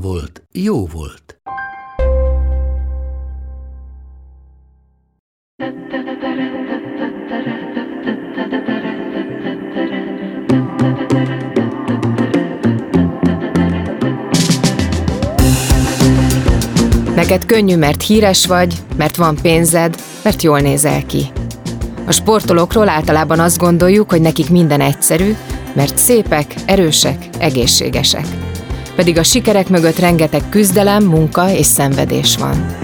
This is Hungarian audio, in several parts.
volt, jó volt. Neked könnyű, mert híres vagy, mert van pénzed, mert jól nézel ki. A sportolókról általában azt gondoljuk, hogy nekik minden egyszerű, mert szépek, erősek, egészségesek. Pedig a sikerek mögött rengeteg küzdelem, munka és szenvedés van.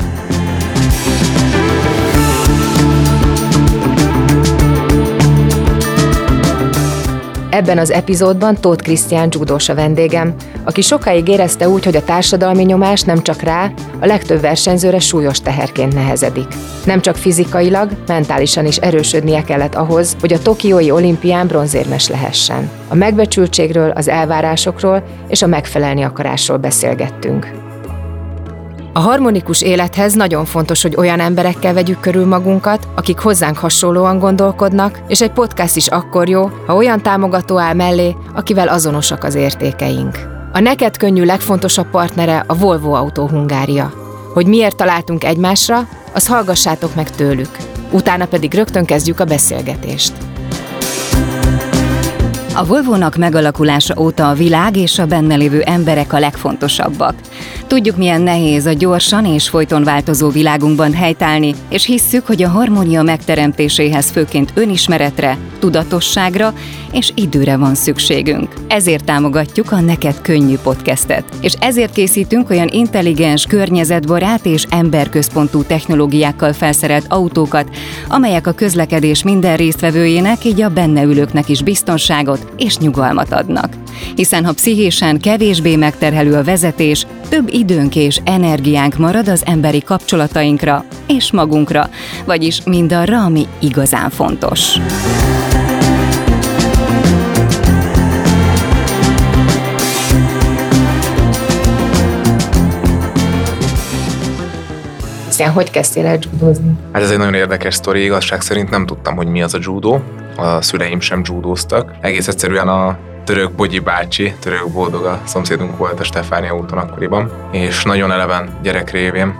Ebben az epizódban Tóth Krisztián judós a vendégem, aki sokáig érezte úgy, hogy a társadalmi nyomás nem csak rá, a legtöbb versenyzőre súlyos teherként nehezedik. Nem csak fizikailag, mentálisan is erősödnie kellett ahhoz, hogy a Tokiói olimpián bronzérmes lehessen. A megbecsültségről, az elvárásokról és a megfelelni akarásról beszélgettünk. A harmonikus élethez nagyon fontos, hogy olyan emberekkel vegyük körül magunkat, akik hozzánk hasonlóan gondolkodnak, és egy podcast is akkor jó, ha olyan támogató áll mellé, akivel azonosak az értékeink. A neked könnyű legfontosabb partnere a Volvo Autó Hungária. Hogy miért találtunk egymásra, az hallgassátok meg tőlük. Utána pedig rögtön kezdjük a beszélgetést. A Volvo-nak megalakulása óta a világ és a benne lévő emberek a legfontosabbak. Tudjuk, milyen nehéz a gyorsan és folyton változó világunkban helytállni, és hisszük, hogy a harmónia megteremtéséhez főként önismeretre, tudatosságra és időre van szükségünk. Ezért támogatjuk a Neked Könnyű podcastet, és ezért készítünk olyan intelligens, környezetbarát és emberközpontú technológiákkal felszerelt autókat, amelyek a közlekedés minden résztvevőjének, így a benne ülőknek is biztonságot és nyugalmat adnak. Hiszen ha pszichésen kevésbé megterhelő a vezetés, több időnk és energiánk marad az emberi kapcsolatainkra és magunkra, vagyis mindarra, ami igazán fontos. Krisztián, hogy kezdtél el judozni? Hát ez egy nagyon érdekes sztori, igazság szerint nem tudtam, hogy mi az a judo. A szüleim sem judóztak. Egész egyszerűen a török Bogyi bácsi, török boldog a szomszédunk volt a Stefánia úton akkoriban, és nagyon eleven gyerek révén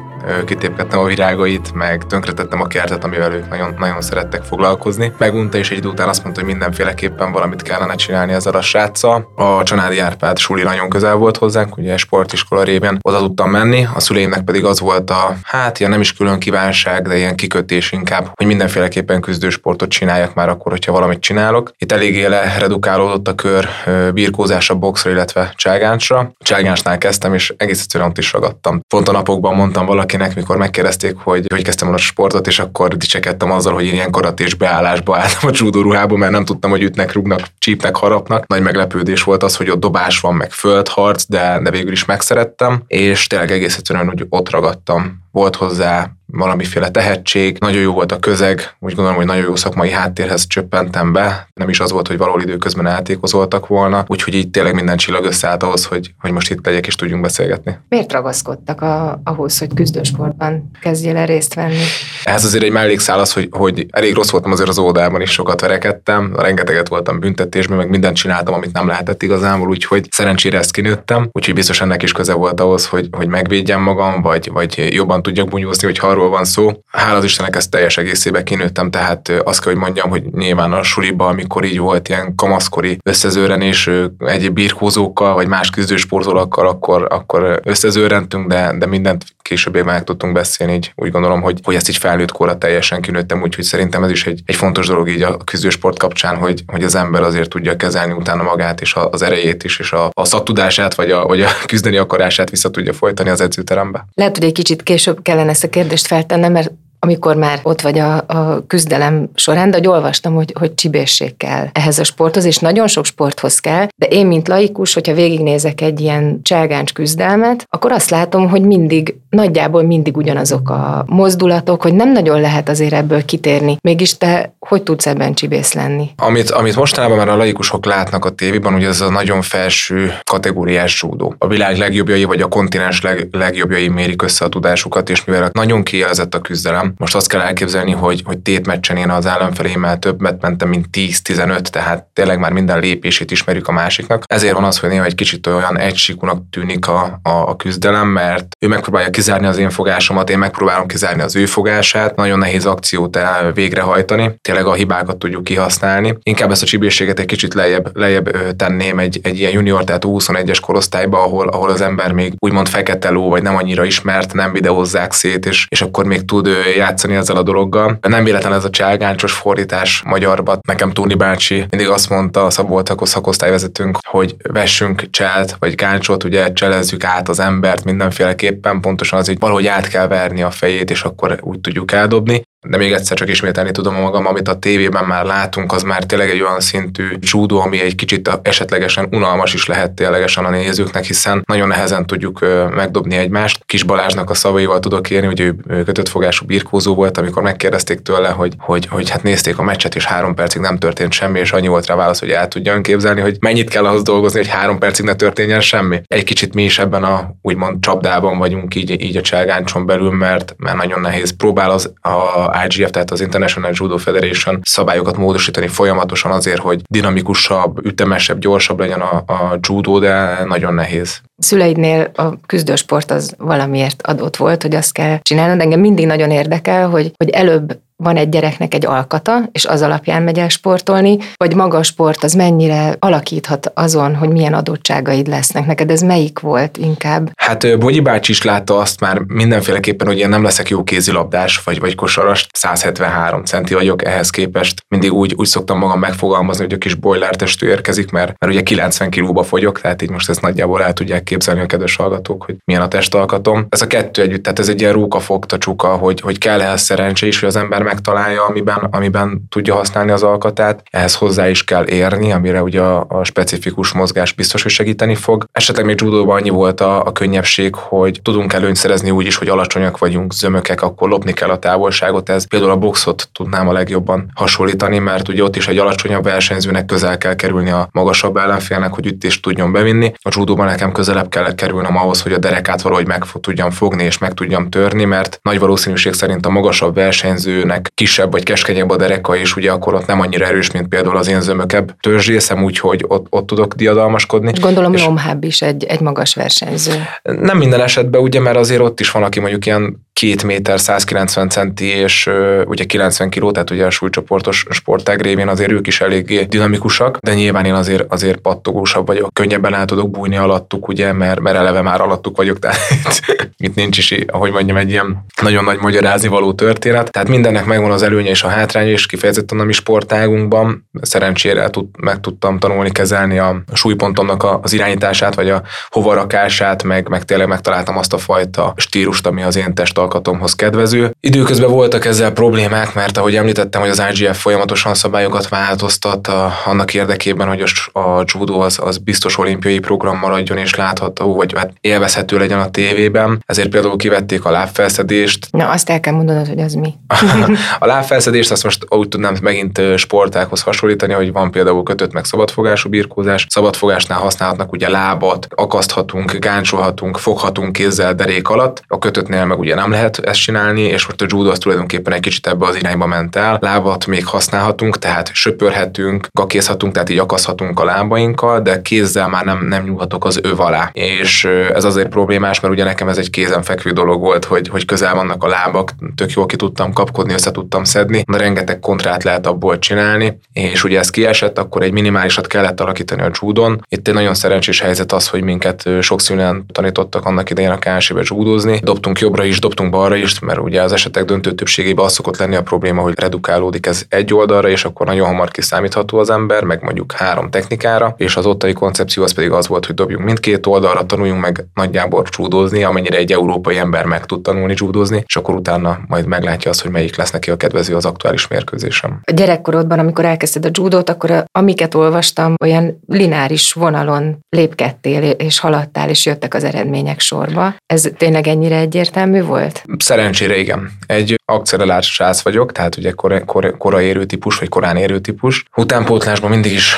kitépkedtem a virágait, meg tönkretettem a kertet, amivel ők nagyon, nagyon szerettek foglalkozni. Megunta, és egy idő után azt mondta, hogy mindenféleképpen valamit kellene csinálni ezzel a sráccal. A Csanádi Árpád suli nagyon közel volt hozzánk, ugye sportiskola révén oda tudtam menni, a szüleimnek pedig az volt a, hát ilyen nem is külön kívánság, de ilyen kikötés inkább, hogy mindenféleképpen küzdősportot csináljak már akkor, hogyha valamit csinálok. Itt eléggé leredukálódott a kör birkózás a boxra, illetve cságáncsra. Cságánsnál kezdtem, és egész egyszerűen ott is ragadtam. Pont a napokban mondtam valaki, valakinek, mikor megkérdezték, hogy hogy kezdtem volna a sportot, és akkor dicsekedtem azzal, hogy én ilyen karatés beállásba álltam a judo ruhába, mert nem tudtam, hogy ütnek, rúgnak, csípnek, harapnak. Nagy meglepődés volt az, hogy ott dobás van, meg földharc, de, de végül is megszerettem, és tényleg egész egyszerűen úgy ott ragadtam. Volt hozzá valamiféle tehetség, nagyon jó volt a közeg, úgy gondolom, hogy nagyon jó szakmai háttérhez csöppentem be, nem is az volt, hogy valahol időközben eltékozoltak volna, úgyhogy így tényleg minden csillag összeállt ahhoz, hogy, hogy most itt legyek és tudjunk beszélgetni. Miért ragaszkodtak a, ahhoz, hogy küzdősportban kezdjél el részt venni? Ez azért egy mellékszál az, hogy, hogy elég rossz voltam azért az óvodában is, sokat verekedtem, rengeteget voltam büntetésben, meg mindent csináltam, amit nem lehetett igazából, úgyhogy szerencsére ezt kinőttem, úgyhogy biztos ennek is köze volt ahhoz, hogy, hogy megvédjem magam, vagy, vagy jobban tudjak bunyózni, hogy arról van szó. Hála az Istennek ezt teljes egészébe kinőttem, tehát azt kell, hogy mondjam, hogy nyilván a suliba, amikor így volt ilyen kamaszkori összezőrenés egyéb birkózókkal, vagy más küzdősportolókkal, akkor, akkor összezőrentünk, de, de mindent később meg tudtunk beszélni, így úgy gondolom, hogy, hogy ezt így felnőtt korra teljesen kinőttem, úgyhogy szerintem ez is egy, egy fontos dolog így a küzdősport kapcsán, hogy, hogy az ember azért tudja kezelni utána magát, és az erejét is, és a, a szaktudását, vagy a, vagy a küzdeni akarását vissza tudja folytani az edzőterembe. Lehet, hogy egy kicsit később kellene ezt a kérdést feltennem, mert amikor már ott vagy a, a küzdelem során, de hogy olvastam, hogy, hogy csibészség kell ehhez a sporthoz, és nagyon sok sporthoz kell, de én, mint laikus, hogyha végignézek egy ilyen cselgáncs küzdelmet, akkor azt látom, hogy mindig, nagyjából mindig ugyanazok a mozdulatok, hogy nem nagyon lehet azért ebből kitérni. Mégis te hogy tudsz ebben csibész lenni? Amit, amit mostanában már a laikusok látnak a tévében, ugye ez a nagyon felső kategóriás judó. A világ legjobbjai vagy a kontinens leg, legjobbjai mérik össze a tudásukat, és mivel nagyon kielezett a küzdelem, most azt kell elképzelni, hogy, hogy tétmeccsen én az ellenfelémmel többet mentem, mint 10-15, tehát tényleg már minden lépését ismerjük a másiknak. Ezért van az, hogy néha egy kicsit olyan egysíkúnak tűnik a, a, a küzdelem, mert ő megpróbálja kizárni az én fogásomat, én megpróbálom kizárni az ő fogását, nagyon nehéz akciót el végrehajtani, tényleg a hibákat tudjuk kihasználni. Inkább ezt a csibészséget egy kicsit lejjebb, lejjebb tenném egy, egy ilyen junior, tehát 21-es korosztályba, ahol, ahol az ember még úgymond fekete ló, vagy nem annyira ismert, nem videózzák szét, és, és akkor még tud játszani ezzel a dologgal. Nem véletlen ez a cselgáncsos fordítás magyarban. Nekem Tóni bácsi mindig azt mondta, a Szaboltakos szakosztályvezetőnk, hogy vessünk cselt, vagy gáncsot, ugye cselezzük át az embert mindenféleképpen, pontosan az, hogy valahogy át kell verni a fejét, és akkor úgy tudjuk eldobni de még egyszer csak ismételni tudom magam, amit a tévében már látunk, az már tényleg egy olyan szintű judó, ami egy kicsit esetlegesen unalmas is lehet ténylegesen a nézőknek, hiszen nagyon nehezen tudjuk megdobni egymást. Kis Balázsnak a szavaival tudok érni, hogy ő kötött fogású birkózó volt, amikor megkérdezték tőle, hogy, hogy, hogy hát nézték a meccset, és három percig nem történt semmi, és annyi volt rá válasz, hogy el tudja képzelni, hogy mennyit kell ahhoz dolgozni, hogy három percig ne történjen semmi. Egy kicsit mi is ebben a úgymond csapdában vagyunk így, így a cselgáncson belül, mert, mert nagyon nehéz. Próbál az a IGF, tehát az International Judo Federation szabályokat módosítani folyamatosan azért, hogy dinamikusabb, ütemesebb, gyorsabb legyen a, a judo, de nagyon nehéz. Szüleidnél a küzdősport az valamiért adott volt, hogy azt kell csinálnod. Engem mindig nagyon érdekel, hogy, hogy előbb van egy gyereknek egy alkata, és az alapján megy el sportolni, vagy maga a sport az mennyire alakíthat azon, hogy milyen adottságaid lesznek. Neked ez melyik volt inkább? Hát Bogyi bácsi is látta azt már mindenféleképpen, hogy én nem leszek jó kézilabdás, vagy, vagy kosaras, 173 centi vagyok ehhez képest. Mindig úgy, úgy szoktam magam megfogalmazni, hogy a kis boiler testű érkezik, mert, mert ugye 90 kilóba fogyok, tehát így most ezt nagyjából el tudják képzelni a kedves hallgatók, hogy milyen a testalkatom. Ez a kettő együtt, tehát ez egy ilyen rókafogta csuka, hogy, hogy kell ehhez szerencse is, hogy az ember megtalálja, amiben, amiben tudja használni az alkatát. Ehhez hozzá is kell érni, amire ugye a, a specifikus mozgás biztos, hogy segíteni fog. Esetleg még judóban annyi volt a, a könnyebbség, hogy tudunk előnyt szerezni úgy is, hogy alacsonyak vagyunk, zömökek, akkor lopni kell a távolságot. Ez például a boxot tudnám a legjobban hasonlítani, mert ugye ott is egy alacsonyabb versenyzőnek közel kell kerülni a magasabb ellenfélnek, hogy ütést tudjon bevinni. A judóban nekem közelebb kellett kerülnem ahhoz, hogy a derekát valahogy meg tudjam fogni és meg tudjam törni, mert nagy valószínűség szerint a magasabb versenyzőnek akinek kisebb vagy keskenyebb a dereka, és ugye akkor ott nem annyira erős, mint például az én zömökebb törzsészem, úgyhogy ott, ott tudok diadalmaskodni. Gondolom és Lomhább is egy, egy magas versenyző. Nem minden esetben, ugye, mert azért ott is van, aki mondjuk ilyen 2 méter 190 centi és uh, ugye 90 kiló, tehát ugye a súlycsoportos sportág révén azért ők is eléggé dinamikusak, de nyilván én azért, azért pattogósabb vagyok, könnyebben el tudok bújni alattuk, ugye, mert, mert eleve már alattuk vagyok, tehát itt nincs is, ahogy mondjam, egy ilyen nagyon nagy magyarázni való történet. Tehát mindennek megvan az előnye és a hátránya, és kifejezetten a mi sportágunkban szerencsére tud, meg tudtam tanulni kezelni a súlypontomnak az irányítását, vagy a hovarakását, meg, meg tényleg megtaláltam azt a fajta stílust, ami az én test alkatomhoz kedvező. Időközben voltak ezzel problémák, mert ahogy említettem, hogy az IGF folyamatosan szabályokat változtat a, annak érdekében, hogy a, a judo az, az biztos olimpiai program maradjon és látható, vagy hát élvezhető legyen a tévében. Ezért például kivették a lábfelszedést. Na, azt el kell mondanod, hogy az mi. a lábfelszedést azt most úgy tudnám megint sportákhoz hasonlítani, hogy van például kötött meg szabadfogású birkózás. Szabadfogásnál használhatnak ugye lábat, akaszthatunk, gáncsolhatunk, foghatunk kézzel derék alatt. A kötöttnél meg ugye nem lehet ezt csinálni, és most a judo az tulajdonképpen egy kicsit ebbe az irányba ment el. Lábat még használhatunk, tehát söpörhetünk, gakézhatunk, tehát így akaszhatunk a lábainkkal, de kézzel már nem, nem nyúlhatok az öv alá. És ez azért problémás, mert ugye nekem ez egy kézenfekvő dolog volt, hogy, hogy közel vannak a lábak, tök jól ki tudtam kapkodni, össze tudtam szedni, de rengeteg kontrát lehet abból csinálni, és ugye ez kiesett, akkor egy minimálisat kellett alakítani a judon. Itt egy nagyon szerencsés helyzet az, hogy minket sok szülen tanítottak annak idején a KSB-be judozni. Dobtunk jobbra is, dobtunk balra is, mert ugye az esetek döntő többségében az szokott lenni a probléma, hogy redukálódik ez egy oldalra, és akkor nagyon hamar kiszámítható az ember, meg mondjuk három technikára, és az ottani koncepció az pedig az volt, hogy dobjunk mindkét oldalra, tanuljunk meg nagyjából csúdozni, amennyire egy európai ember meg tud tanulni csúdozni, és akkor utána majd meglátja azt, hogy melyik lesz neki a kedvező az aktuális mérkőzésem. A gyerekkorodban, amikor elkezdted a judót, akkor amiket olvastam, olyan lineáris vonalon lépkedtél és haladtál, és jöttek az eredmények sorba. Ez tényleg ennyire egyértelmű volt? Szerencsére igen. Egy akcelerált srác vagyok, tehát ugye kora, kora, kora érő típus, vagy korán érő típus. Utánpótlásban mindig is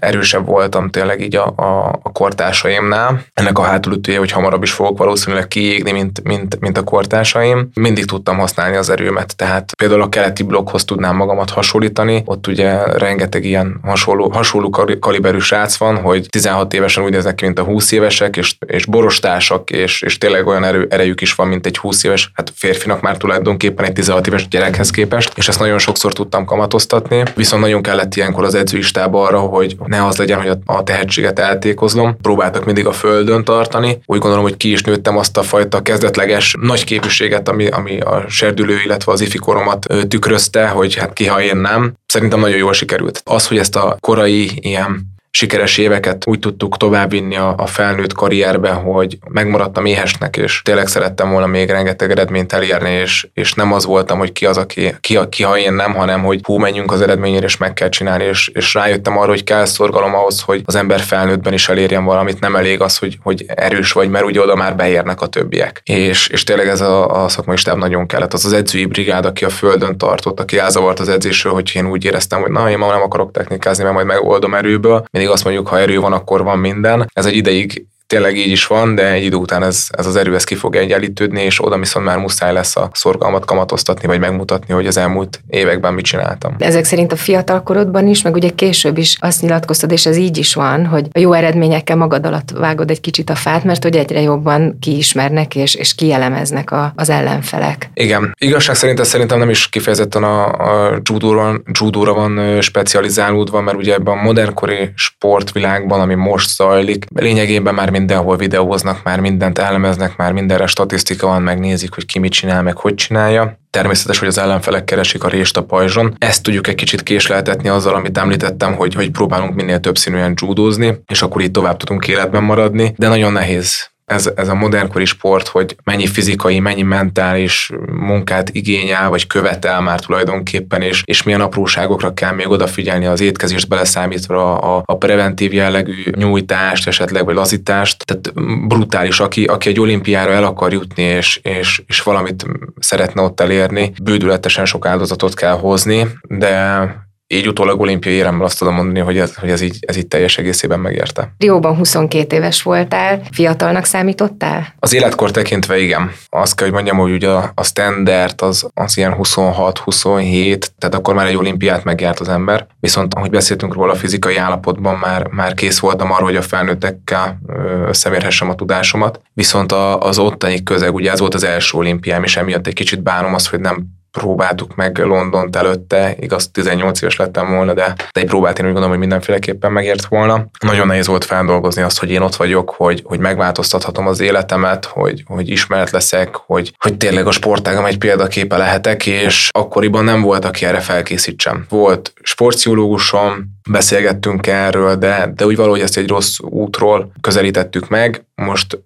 erősebb voltam tényleg így a, a, a kortársaimnál. Ennek a hátulütője, hogy hamarabb is fogok valószínűleg kiégni, mint, mint, mint a kortársaim. Mindig tudtam használni az erőmet, tehát például a keleti blokkhoz tudnám magamat hasonlítani, ott ugye rengeteg ilyen hasonló, hasonló kaliberű srác van, hogy 16 évesen úgy néznek ki, mint a 20 évesek, és, és borostársak, és, és tényleg olyan erő, erejük is van, mint egy 20 éves, hát férfinak már tulajdonképpen egy 16 éves gyerekhez képest, és ezt nagyon sokszor tudtam kamatoztatni, viszont nagyon kellett ilyenkor az edzőistába arra, hogy ne az legyen, hogy a tehetséget eltékozlom. Próbáltak mindig a földön tartani. Úgy gondolom, hogy ki is nőttem azt a fajta kezdetleges nagy képviséget, ami, ami a serdülő, illetve az ifikoromat tükrözte, hogy hát ki, ha én nem. Szerintem nagyon jól sikerült. Az, hogy ezt a korai ilyen sikeres éveket úgy tudtuk továbbvinni a, a felnőtt karrierbe, hogy megmaradtam éhesnek, és tényleg szerettem volna még rengeteg eredményt elérni, és, és nem az voltam, hogy ki az, aki, ki, ki ha én nem, hanem hogy hú, menjünk az eredményére, és meg kell csinálni, és, és rájöttem arra, hogy kell szorgalom ahhoz, hogy az ember felnőttben is elérjen valamit, nem elég az, hogy, hogy erős vagy, mert ugye oda már beérnek a többiek. És, és tényleg ez a, a szakmai stáb nagyon kellett. Az az edzői brigád, aki a földön tartott, aki elzavart az edzésről, hogy én úgy éreztem, hogy na, én ma nem akarok technikázni, mert majd megoldom erőből mindig azt mondjuk, ha erő van, akkor van minden. Ez egy ideig tényleg így is van, de egy idő után ez, ez az erő ez ki fog egyenlítődni, és oda viszont már muszáj lesz a szorgalmat kamatoztatni, vagy megmutatni, hogy az elmúlt években mit csináltam. Ezek szerint a fiatalkorodban is, meg ugye később is azt nyilatkoztad, és ez így is van, hogy a jó eredményekkel magad alatt vágod egy kicsit a fát, mert hogy egyre jobban kiismernek és, és kielemeznek a, az ellenfelek. Igen. Igazság szerint ez szerintem nem is kifejezetten a, a judóra, judóra van specializálódva, mert ugye ebben a modernkori sportvilágban, ami most zajlik, lényegében már mindenhol videóznak, már mindent elemeznek, már mindenre statisztika van, megnézik, hogy ki mit csinál, meg hogy csinálja. Természetes, hogy az ellenfelek keresik a rést a pajzson. Ezt tudjuk egy kicsit késleltetni azzal, amit említettem, hogy, hogy próbálunk minél több színűen judózni, és akkor így tovább tudunk életben maradni, de nagyon nehéz ez, ez a modernkori sport, hogy mennyi fizikai, mennyi mentális munkát igényel, vagy követel már tulajdonképpen, és, és milyen apróságokra kell még odafigyelni az étkezést beleszámítva, a, a preventív jellegű nyújtást esetleg, vagy lazítást. Tehát brutális, aki, aki egy olimpiára el akar jutni, és, és, és valamit szeretne ott elérni, bődületesen sok áldozatot kell hozni, de így utólag olimpiai éremmel azt tudom mondani, hogy ez, hogy ez, így, ez így teljes egészében megérte. Rióban 22 éves voltál, fiatalnak számítottál? Az életkor tekintve igen. Azt kell, hogy mondjam, hogy ugye a standard az, az ilyen 26-27, tehát akkor már egy olimpiát megjárt az ember. Viszont ahogy beszéltünk róla, a fizikai állapotban már, már kész voltam arra, hogy a felnőttekkel összemérhessem a tudásomat. Viszont az ottani közeg, ugye ez volt az első olimpiám, és emiatt egy kicsit bánom azt, hogy nem próbáltuk meg Londont előtte, igaz 18 éves lettem volna, de, egy próbát én úgy gondolom, hogy mindenféleképpen megért volna. Nagyon nehéz volt feldolgozni azt, hogy én ott vagyok, hogy, hogy megváltoztathatom az életemet, hogy, hogy ismert leszek, hogy, hogy tényleg a sportágam egy példaképe lehetek, és akkoriban nem volt, aki erre felkészítsem. Volt sportpszichológusom, beszélgettünk erről, de, de úgy valahogy ezt egy rossz útról közelítettük meg. Most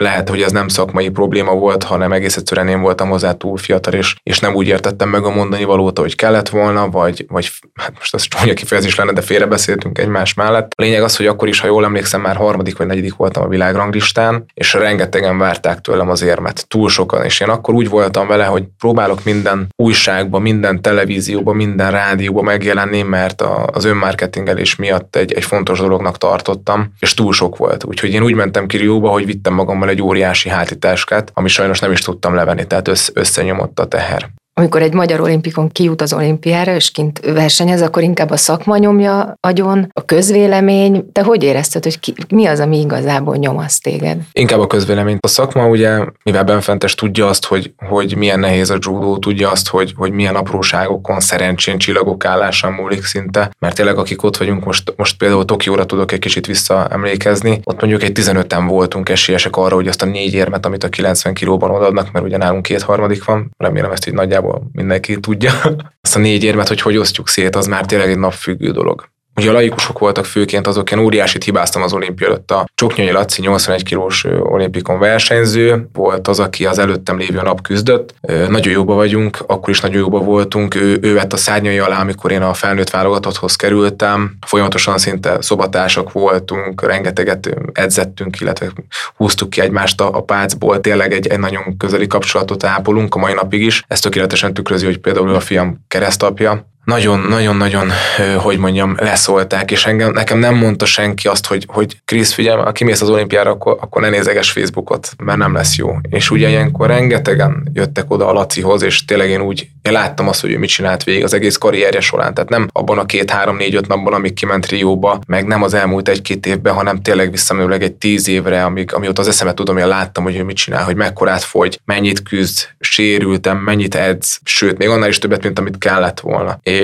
lehet, hogy ez nem szakmai probléma volt, hanem egész egyszerűen én voltam hozzá túl fiatal, és, és nem úgy értettem meg a mondani valót, hogy kellett volna, vagy, vagy hát most az csúnya kifejezés lenne, de félrebeszéltünk egymás mellett. A lényeg az, hogy akkor is, ha jól emlékszem, már harmadik vagy negyedik voltam a világranglistán, és rengetegen várták tőlem az érmet, túl sokan, és én akkor úgy voltam vele, hogy próbálok minden újságban, minden televízióban, minden rádióban megjelenni, mert az önmarketingelés miatt egy, egy fontos dolognak tartottam, és túl sok volt. Úgyhogy én úgy mentem ki Rióba, hogy vittem magammal egy óriási hátitáskát, ami sajnos nem is tudtam levenni, tehát össz, összenyomott a teher. Amikor egy magyar olimpikon kijut az olimpiára, és kint versenyez, akkor inkább a szakma nyomja agyon, a közvélemény. Te hogy érezted, hogy ki, mi az, ami igazából nyomaszt téged? Inkább a közvélemény. A szakma ugye, mivel benfentes tudja azt, hogy, hogy milyen nehéz a judó, tudja azt, hogy, hogy milyen apróságokon, szerencsén, csillagok állásán múlik szinte, mert tényleg akik ott vagyunk, most, most például Tokióra tudok egy kicsit visszaemlékezni, ott mondjuk egy 15-en voltunk esélyesek arra, hogy azt a négy érmet, amit a 90 kilóban odaadnak, mert ugye nálunk két harmadik van, remélem ezt így nagyjából mindenki tudja. Azt a négy érmet, hogy hogy osztjuk szét, az már tényleg egy napfüggő dolog. Ugye a laikusok voltak főként azok, én óriásit hibáztam az olimpia előtt. A Csoknyai Laci 81 kilós olimpikon versenyző volt az, aki az előttem lévő nap küzdött. Nagyon jóba vagyunk, akkor is nagyon jóba voltunk. Ő, ő vett a szárnyai alá, amikor én a felnőtt válogatotthoz kerültem. Folyamatosan szinte szobatársak voltunk, rengeteget edzettünk, illetve húztuk ki egymást a, a pácból. Tényleg egy, egy nagyon közeli kapcsolatot ápolunk a mai napig is. Ez tökéletesen tükrözi, hogy például a fiam keresztapja, nagyon-nagyon-nagyon, hogy mondjam, leszólták, és engem, nekem nem mondta senki azt, hogy, hogy Krisz, figyelj, ha kimész az olimpiára, akkor, akkor ne nézeges Facebookot, mert nem lesz jó. És ugye ilyenkor rengetegen jöttek oda a Lacihoz, és tényleg én úgy, én láttam azt, hogy ő mit csinált végig az egész karrierje során, tehát nem abban a két, három, négy, öt napban, amíg kiment Rióba, meg nem az elmúlt egy-két évben, hanem tényleg visszamenőleg egy tíz évre, amíg, amióta az eszemet tudom, hogy láttam, hogy ő mit csinál, hogy mekkorát fogy, mennyit küzd, sérültem, mennyit edz, sőt, még annál is többet, mint amit kellett volna és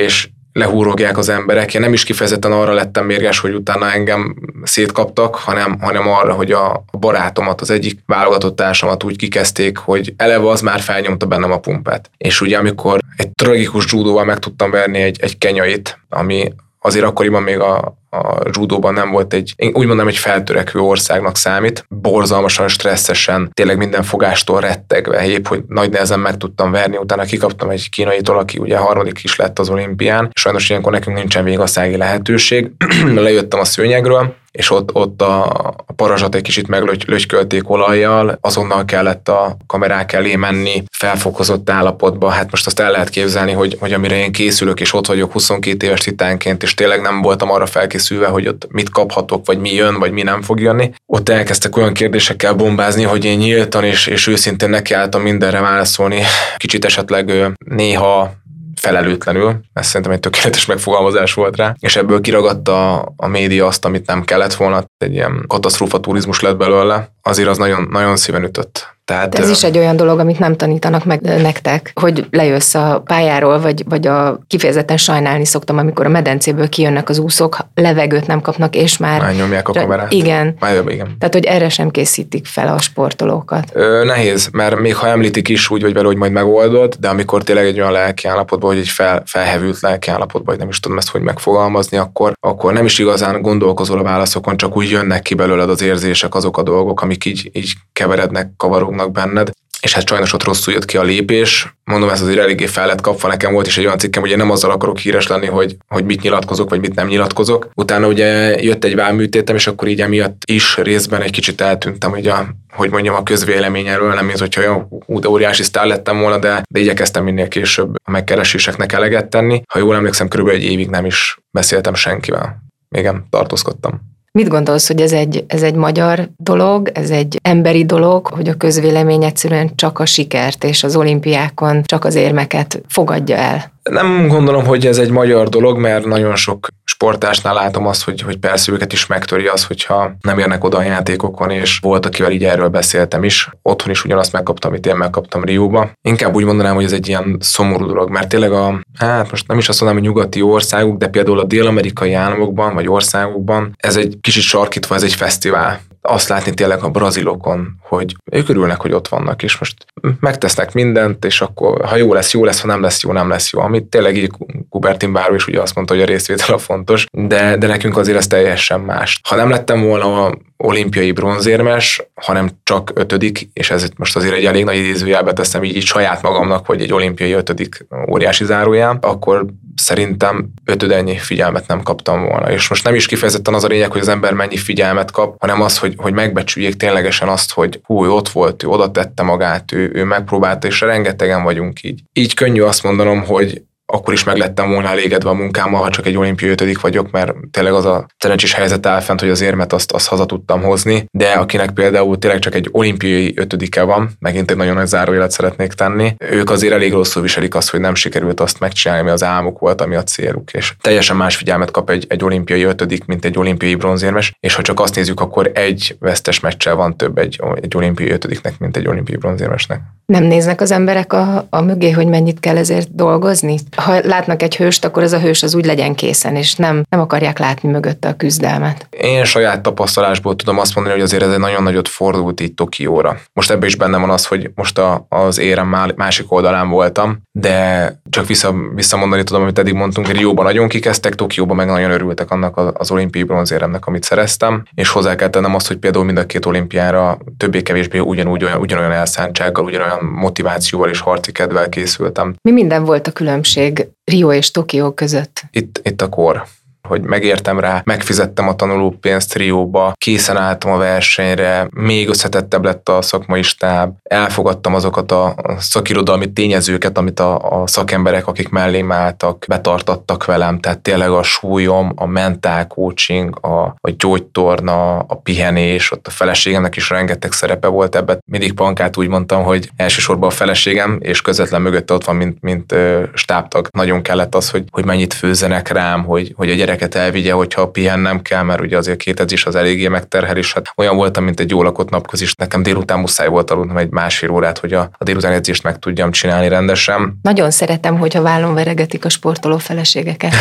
lehúrogják az emberek. Én nem is kifejezetten arra lettem mérges, hogy utána engem szétkaptak, hanem, hanem arra, hogy a barátomat, az egyik válogatott társamat úgy kikezdték, hogy eleve az már felnyomta bennem a pumpát. És ugye amikor egy tragikus judóval meg tudtam verni egy, egy kenyait, ami azért akkoriban még a, a judóban nem volt egy, én úgy mondom, egy feltörekvő országnak számít. Borzalmasan, stresszesen, tényleg minden fogástól rettegve, épp, hogy nagy nehezen meg tudtam verni, utána kikaptam egy kínaitól, aki ugye harmadik is lett az olimpián. Sajnos ilyenkor nekünk nincsen végigországi lehetőség. Lejöttem a szőnyegről, és ott, ott a, a parazsat egy kicsit meglögykölték olajjal, azonnal kellett a kamerák elé menni, felfokozott állapotba. Hát most azt el lehet képzelni, hogy, hogy amire én készülök, és ott vagyok 22 éves titánként, és tényleg nem voltam arra felkészülve, hogy ott mit kaphatok, vagy mi jön, vagy mi nem fog jönni. Ott elkezdtek olyan kérdésekkel bombázni, hogy én nyíltan és, és őszintén nekiálltam mindenre válaszolni. Kicsit esetleg néha felelőtlenül, ez szerintem egy tökéletes megfogalmazás volt rá, és ebből kiragadta a média azt, amit nem kellett volna, egy ilyen katasztrófa turizmus lett belőle, azért az nagyon, nagyon szíven ütött. Tehát, De ez is egy olyan dolog, amit nem tanítanak meg nektek, hogy lejössz a pályáról, vagy, vagy a kifejezetten sajnálni szoktam, amikor a medencéből kijönnek az úszók, levegőt nem kapnak, és már... Már nyomják a kamerát. Igen. Már igen. Tehát, hogy erre sem készítik fel a sportolókat. Ö, nehéz, mert még ha említik is úgy, vagy vele, hogy majd megoldod, de amikor tényleg egy olyan lelki állapotban, hogy egy fel, felhevült lelki állapotban, vagy nem is tudom ezt hogy megfogalmazni, akkor, akkor nem is igazán gondolkozol a válaszokon, csak úgy jönnek ki belőled az érzések, azok a dolgok, amik így, így keverednek, kavarognak benned, és hát sajnos ott rosszul jött ki a lépés. Mondom, ez azért eléggé fel lett kapva. Nekem volt is egy olyan cikkem, hogy én nem azzal akarok híres lenni, hogy, hogy mit nyilatkozok, vagy mit nem nyilatkozok. Utána ugye jött egy váműtétem, és akkor így emiatt is részben egy kicsit eltűntem, hogy a, hogy mondjam, a közvélemény erről, nem mint hogyha olyan óriási sztár lettem volna, de, de igyekeztem minél később a megkereséseknek eleget tenni. Ha jól emlékszem, körülbelül egy évig nem is beszéltem senkivel. Igen, tartózkodtam. Mit gondolsz, hogy ez egy, ez egy magyar dolog, ez egy emberi dolog, hogy a közvélemény egyszerűen csak a sikert és az olimpiákon csak az érmeket fogadja el? Nem gondolom, hogy ez egy magyar dolog, mert nagyon sok sportásnál látom azt, hogy, hogy persze őket is megtöri az, hogyha nem érnek oda a játékokon, és volt, akivel így erről beszéltem is. Otthon is ugyanazt megkaptam, amit én megkaptam Rióba. Inkább úgy mondanám, hogy ez egy ilyen szomorú dolog, mert tényleg a, hát most nem is azt mondom, hogy nyugati országok, de például a dél-amerikai államokban, vagy országokban ez egy kicsit sarkítva, ez egy fesztivál azt látni tényleg a brazilokon, hogy ők örülnek, hogy ott vannak, és most megtesznek mindent, és akkor ha jó lesz, jó lesz, ha nem lesz jó, nem lesz jó. Amit tényleg így Kubertin Báró is ugye azt mondta, hogy a részvétel a fontos, de, de nekünk azért ez teljesen más. Ha nem lettem volna olimpiai bronzérmes, hanem csak ötödik, és ez most azért egy elég nagy idézőjelbe teszem így, így saját magamnak, hogy egy olimpiai ötödik óriási záróján, akkor szerintem ötödennyi figyelmet nem kaptam volna. És most nem is kifejezetten az a lényeg, hogy az ember mennyi figyelmet kap, hanem az, hogy, hogy megbecsüljék ténylegesen azt, hogy hú, ott volt, ő oda tette magát, ő, ő megpróbálta, és rengetegen vagyunk így. Így könnyű azt mondanom, hogy akkor is meglettem volna elégedve a munkámmal, ha csak egy olimpiai ötödik vagyok, mert tényleg az a szerencsés helyzet áll fent, hogy az érmet azt, azt haza tudtam hozni, de akinek például tényleg csak egy olimpiai ötödike van, megint egy nagyon nagy zárójelet szeretnék tenni, ők azért elég rosszul viselik azt, hogy nem sikerült azt megcsinálni, ami az álmuk volt, ami a céluk, és teljesen más figyelmet kap egy, egy olimpiai ötödik, mint egy olimpiai bronzérmes, és ha csak azt nézzük, akkor egy vesztes meccsel van több egy, egy olimpiai ötödiknek, mint egy olimpiai bronzérmesnek. Nem néznek az emberek a, a mögé, hogy mennyit kell ezért dolgozni? Ha látnak egy hőst, akkor ez a hős az úgy legyen készen, és nem, nem akarják látni mögötte a küzdelmet. Én saját tapasztalásból tudom azt mondani, hogy azért ez egy nagyon nagyot fordult így Tokióra. Most ebben is benne van az, hogy most a, az érem másik oldalán voltam, de csak vissza, visszamondani tudom, amit eddig mondtunk, Rióban nagyon kikezdtek, Tokióban meg nagyon örültek annak az olimpiai bronzéremnek, amit szereztem, és hozzá kell tennem azt, hogy például mind a két olimpiára többé-kevésbé ugyanúgy olyan, ugyanolyan elszántsággal, ugyanolyan motivációval és harci kedvel készültem. Mi minden volt a különbség Rio és Tokió között? Itt, itt a kor hogy megértem rá, megfizettem a tanulópénzt trióba, készen álltam a versenyre, még összetettebb lett a szakmai stáb, elfogadtam azokat a szakirodalmi tényezőket, amit a, a szakemberek, akik mellém álltak, betartattak velem, tehát tényleg a súlyom, a mentál coaching, a, a gyógytorna, a pihenés, ott a feleségemnek is rengeteg szerepe volt ebben. Mindig pankát úgy mondtam, hogy elsősorban a feleségem, és közvetlen mögötte ott van, mint, mint stábtag. Nagyon kellett az, hogy, hogy mennyit főzenek rám, hogy, hogy a gyerek gyereket elvigye, hogyha pihennem kell, mert ugye azért két edzés az eléggé megterhel, és hát olyan voltam, mint egy jó lakott napközis. Nekem délután muszáj volt aludnom egy másfél órát, hogy a, a délután edzést meg tudjam csinálni rendesen. Nagyon szeretem, hogyha vállon veregetik a sportoló feleségeket.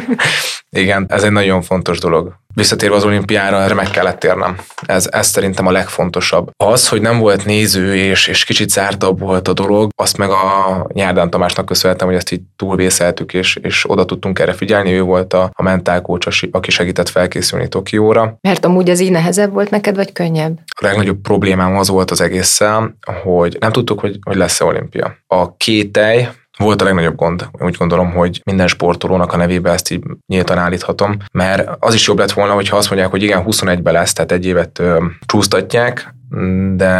Igen, ez egy nagyon fontos dolog visszatérve az olimpiára, erre meg kellett térnem. Ez, ez szerintem a legfontosabb. Az, hogy nem volt néző, és, és kicsit zártabb volt a dolog, azt meg a Nyárdán Tamásnak köszönhetem, hogy ezt így túlvészeltük, és, és oda tudtunk erre figyelni. Ő volt a, a mentálkócs, aki segített felkészülni Tokióra. Mert amúgy az így nehezebb volt neked, vagy könnyebb? A legnagyobb problémám az volt az egésszel, hogy nem tudtuk, hogy, hogy lesz-e olimpia. A kételj, volt a legnagyobb gond. Úgy gondolom, hogy minden sportolónak a nevébe ezt így nyíltan állíthatom, mert az is jobb lett volna, hogyha azt mondják, hogy igen, 21-ben lesz, tehát egy évet ö, csúsztatják, de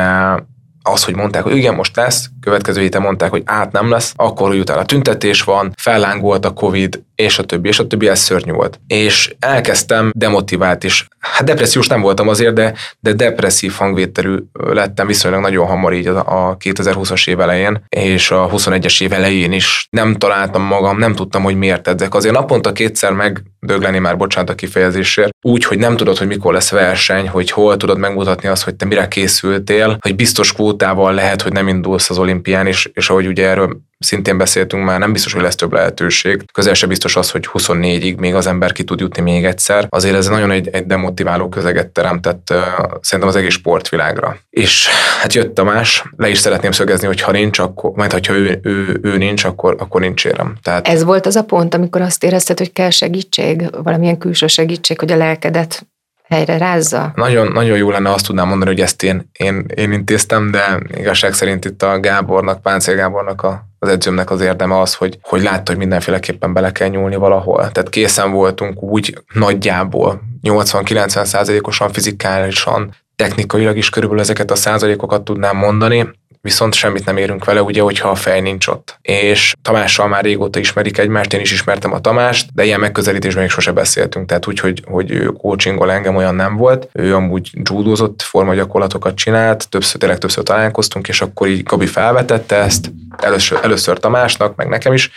az, hogy mondták, hogy igen, most lesz, következő héten mondták, hogy át nem lesz, akkor hogy utána tüntetés van, fellángolt a Covid, és a többi, és a többi, ez szörnyű volt. És elkezdtem demotivált is. Hát depressziós nem voltam azért, de, de depresszív hangvételű lettem viszonylag nagyon hamar így a 2020-as év elején, és a 21-es év elején is nem találtam magam, nem tudtam, hogy miért edzek. Azért naponta kétszer megdögleni már, bocsánat a kifejezésért, úgy, hogy nem tudod, hogy mikor lesz verseny, hogy hol tudod megmutatni azt, hogy te mire készültél, hogy biztos kvótával lehet, hogy nem indulsz az olimpián, és, és ahogy ugye erről szintén beszéltünk már, nem biztos, hogy lesz több lehetőség. Közel se biztos az, hogy 24-ig még az ember ki tud jutni még egyszer. Azért ez nagyon egy, egy demotiváló közeget teremtett uh, szerintem az egész sportvilágra. És hát jött Tamás, le is szeretném szögezni, hogy ha nincs, akkor, majd ha ő, ő, ő nincs, akkor, akkor nincs érem. Tehát... Ez volt az a pont, amikor azt érezted, hogy kell segítség, valamilyen külső segítség, hogy a lelkedet helyre rázza? Nagyon, nagyon jó lenne azt tudnám mondani, hogy ezt én, én, én intéztem, de igazság szerint itt a Gábornak, Páncél Gábornak a az edzőmnek az érdeme az, hogy, hogy látta, hogy mindenféleképpen bele kell nyúlni valahol. Tehát készen voltunk úgy nagyjából 80-90 százalékosan fizikálisan, technikailag is körülbelül ezeket a százalékokat tudnám mondani, viszont semmit nem érünk vele, ugye, hogyha a fej nincs ott. És Tamással már régóta ismerik egymást, én is ismertem a Tamást, de ilyen megközelítésben még sose beszéltünk, tehát úgy, hogy, hogy ő coachingol engem olyan nem volt. Ő amúgy judozott, formagyakorlatokat csinált, többször, tényleg többször találkoztunk, és akkor így Gabi felvetette ezt, először, először Tamásnak, meg nekem is,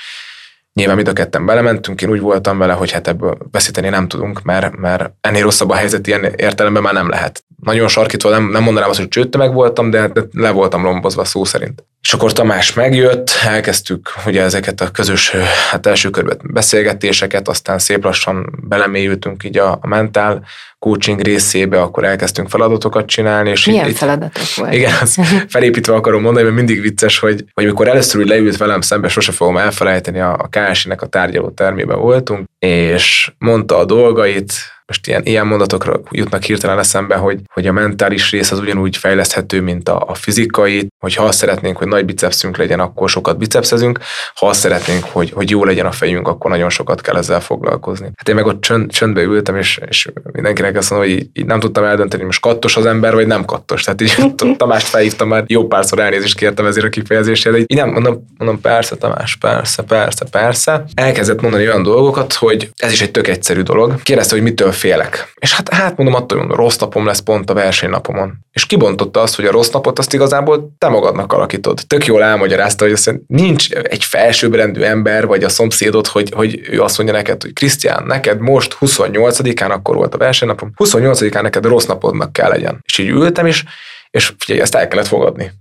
Nyilván mind a ketten belementünk, én úgy voltam vele, hogy hát ebből veszíteni nem tudunk, mert, mert ennél rosszabb a helyzet ilyen értelemben már nem lehet. Nagyon sarkítva nem, nem mondanám azt, hogy csőttömeg voltam, de, de le voltam lombozva szó szerint. És akkor Tamás megjött, elkezdtük ugye ezeket a közös hát első körben beszélgetéseket, aztán szép lassan belemélyültünk így a, a mentál coaching részébe, akkor elkezdtünk feladatokat csinálni. És Milyen itt, feladatok volt? Igen, azt felépítve akarom mondani, mert mindig vicces, hogy, hogy amikor először úgy leült velem szembe, sose fogom elfelejteni, a, a KSI-nek a tárgyaló termébe voltunk, és mondta a dolgait, most ilyen, ilyen mondatokra jutnak hirtelen eszembe, hogy, hogy a mentális rész az ugyanúgy fejleszthető, mint a, a fizikai, hogy ha azt szeretnénk, hogy nagy bicepsünk legyen, akkor sokat bicepszezünk, ha azt szeretnénk, hogy, hogy jó legyen a fejünk, akkor nagyon sokat kell ezzel foglalkozni. Hát én meg ott csönd, csöndbe ültem, és, és mindenkinek azt mondom, hogy így, így nem tudtam eldönteni, hogy most kattos az ember, vagy nem kattos. Tehát így Tamást felhívtam már, jó párszor elnézést kértem ezért a kifejezésért, de így nem mondom, mondom, persze, Tamás, persze, persze, persze. Elkezdett mondani olyan dolgokat, hogy ez is egy tök egyszerű dolog. Kérdezte, hogy mitől félek. És hát, hát mondom, attól, hogy rossz napom lesz pont a versenynapomon. És kibontotta azt, hogy a rossz napot azt igazából te magadnak alakítod. Tök jól elmagyarázta, hogy azt nincs egy felsőbbrendű ember, vagy a szomszédod, hogy, hogy ő azt mondja neked, hogy Krisztián, neked most 28-án, akkor volt a versenynapom, 28-án neked rossz napodnak kell legyen. És így ültem, és és figyelj, ezt el kellett fogadni.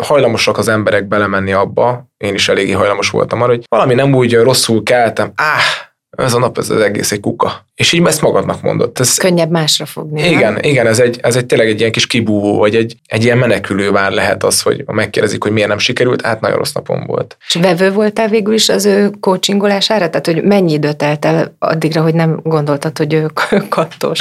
Hajlamosak az emberek belemenni abba, én is eléggé hajlamos voltam arra, hogy valami nem úgy rosszul keltem, áh, ez a nap, ez az egész egy kuka. És így ezt magadnak mondott. Ez, Könnyebb másra fogni. Igen, nem? igen, ez egy, ez egy tényleg egy ilyen kis kibúvó, vagy egy, egy ilyen menekülő vár lehet az, hogy megkérdezik, hogy miért nem sikerült, hát nagyon rossz napom volt. És vevő voltál végül is az ő coachingolására? Tehát, hogy mennyi időt telt el addigra, hogy nem gondoltad, hogy ő kattos?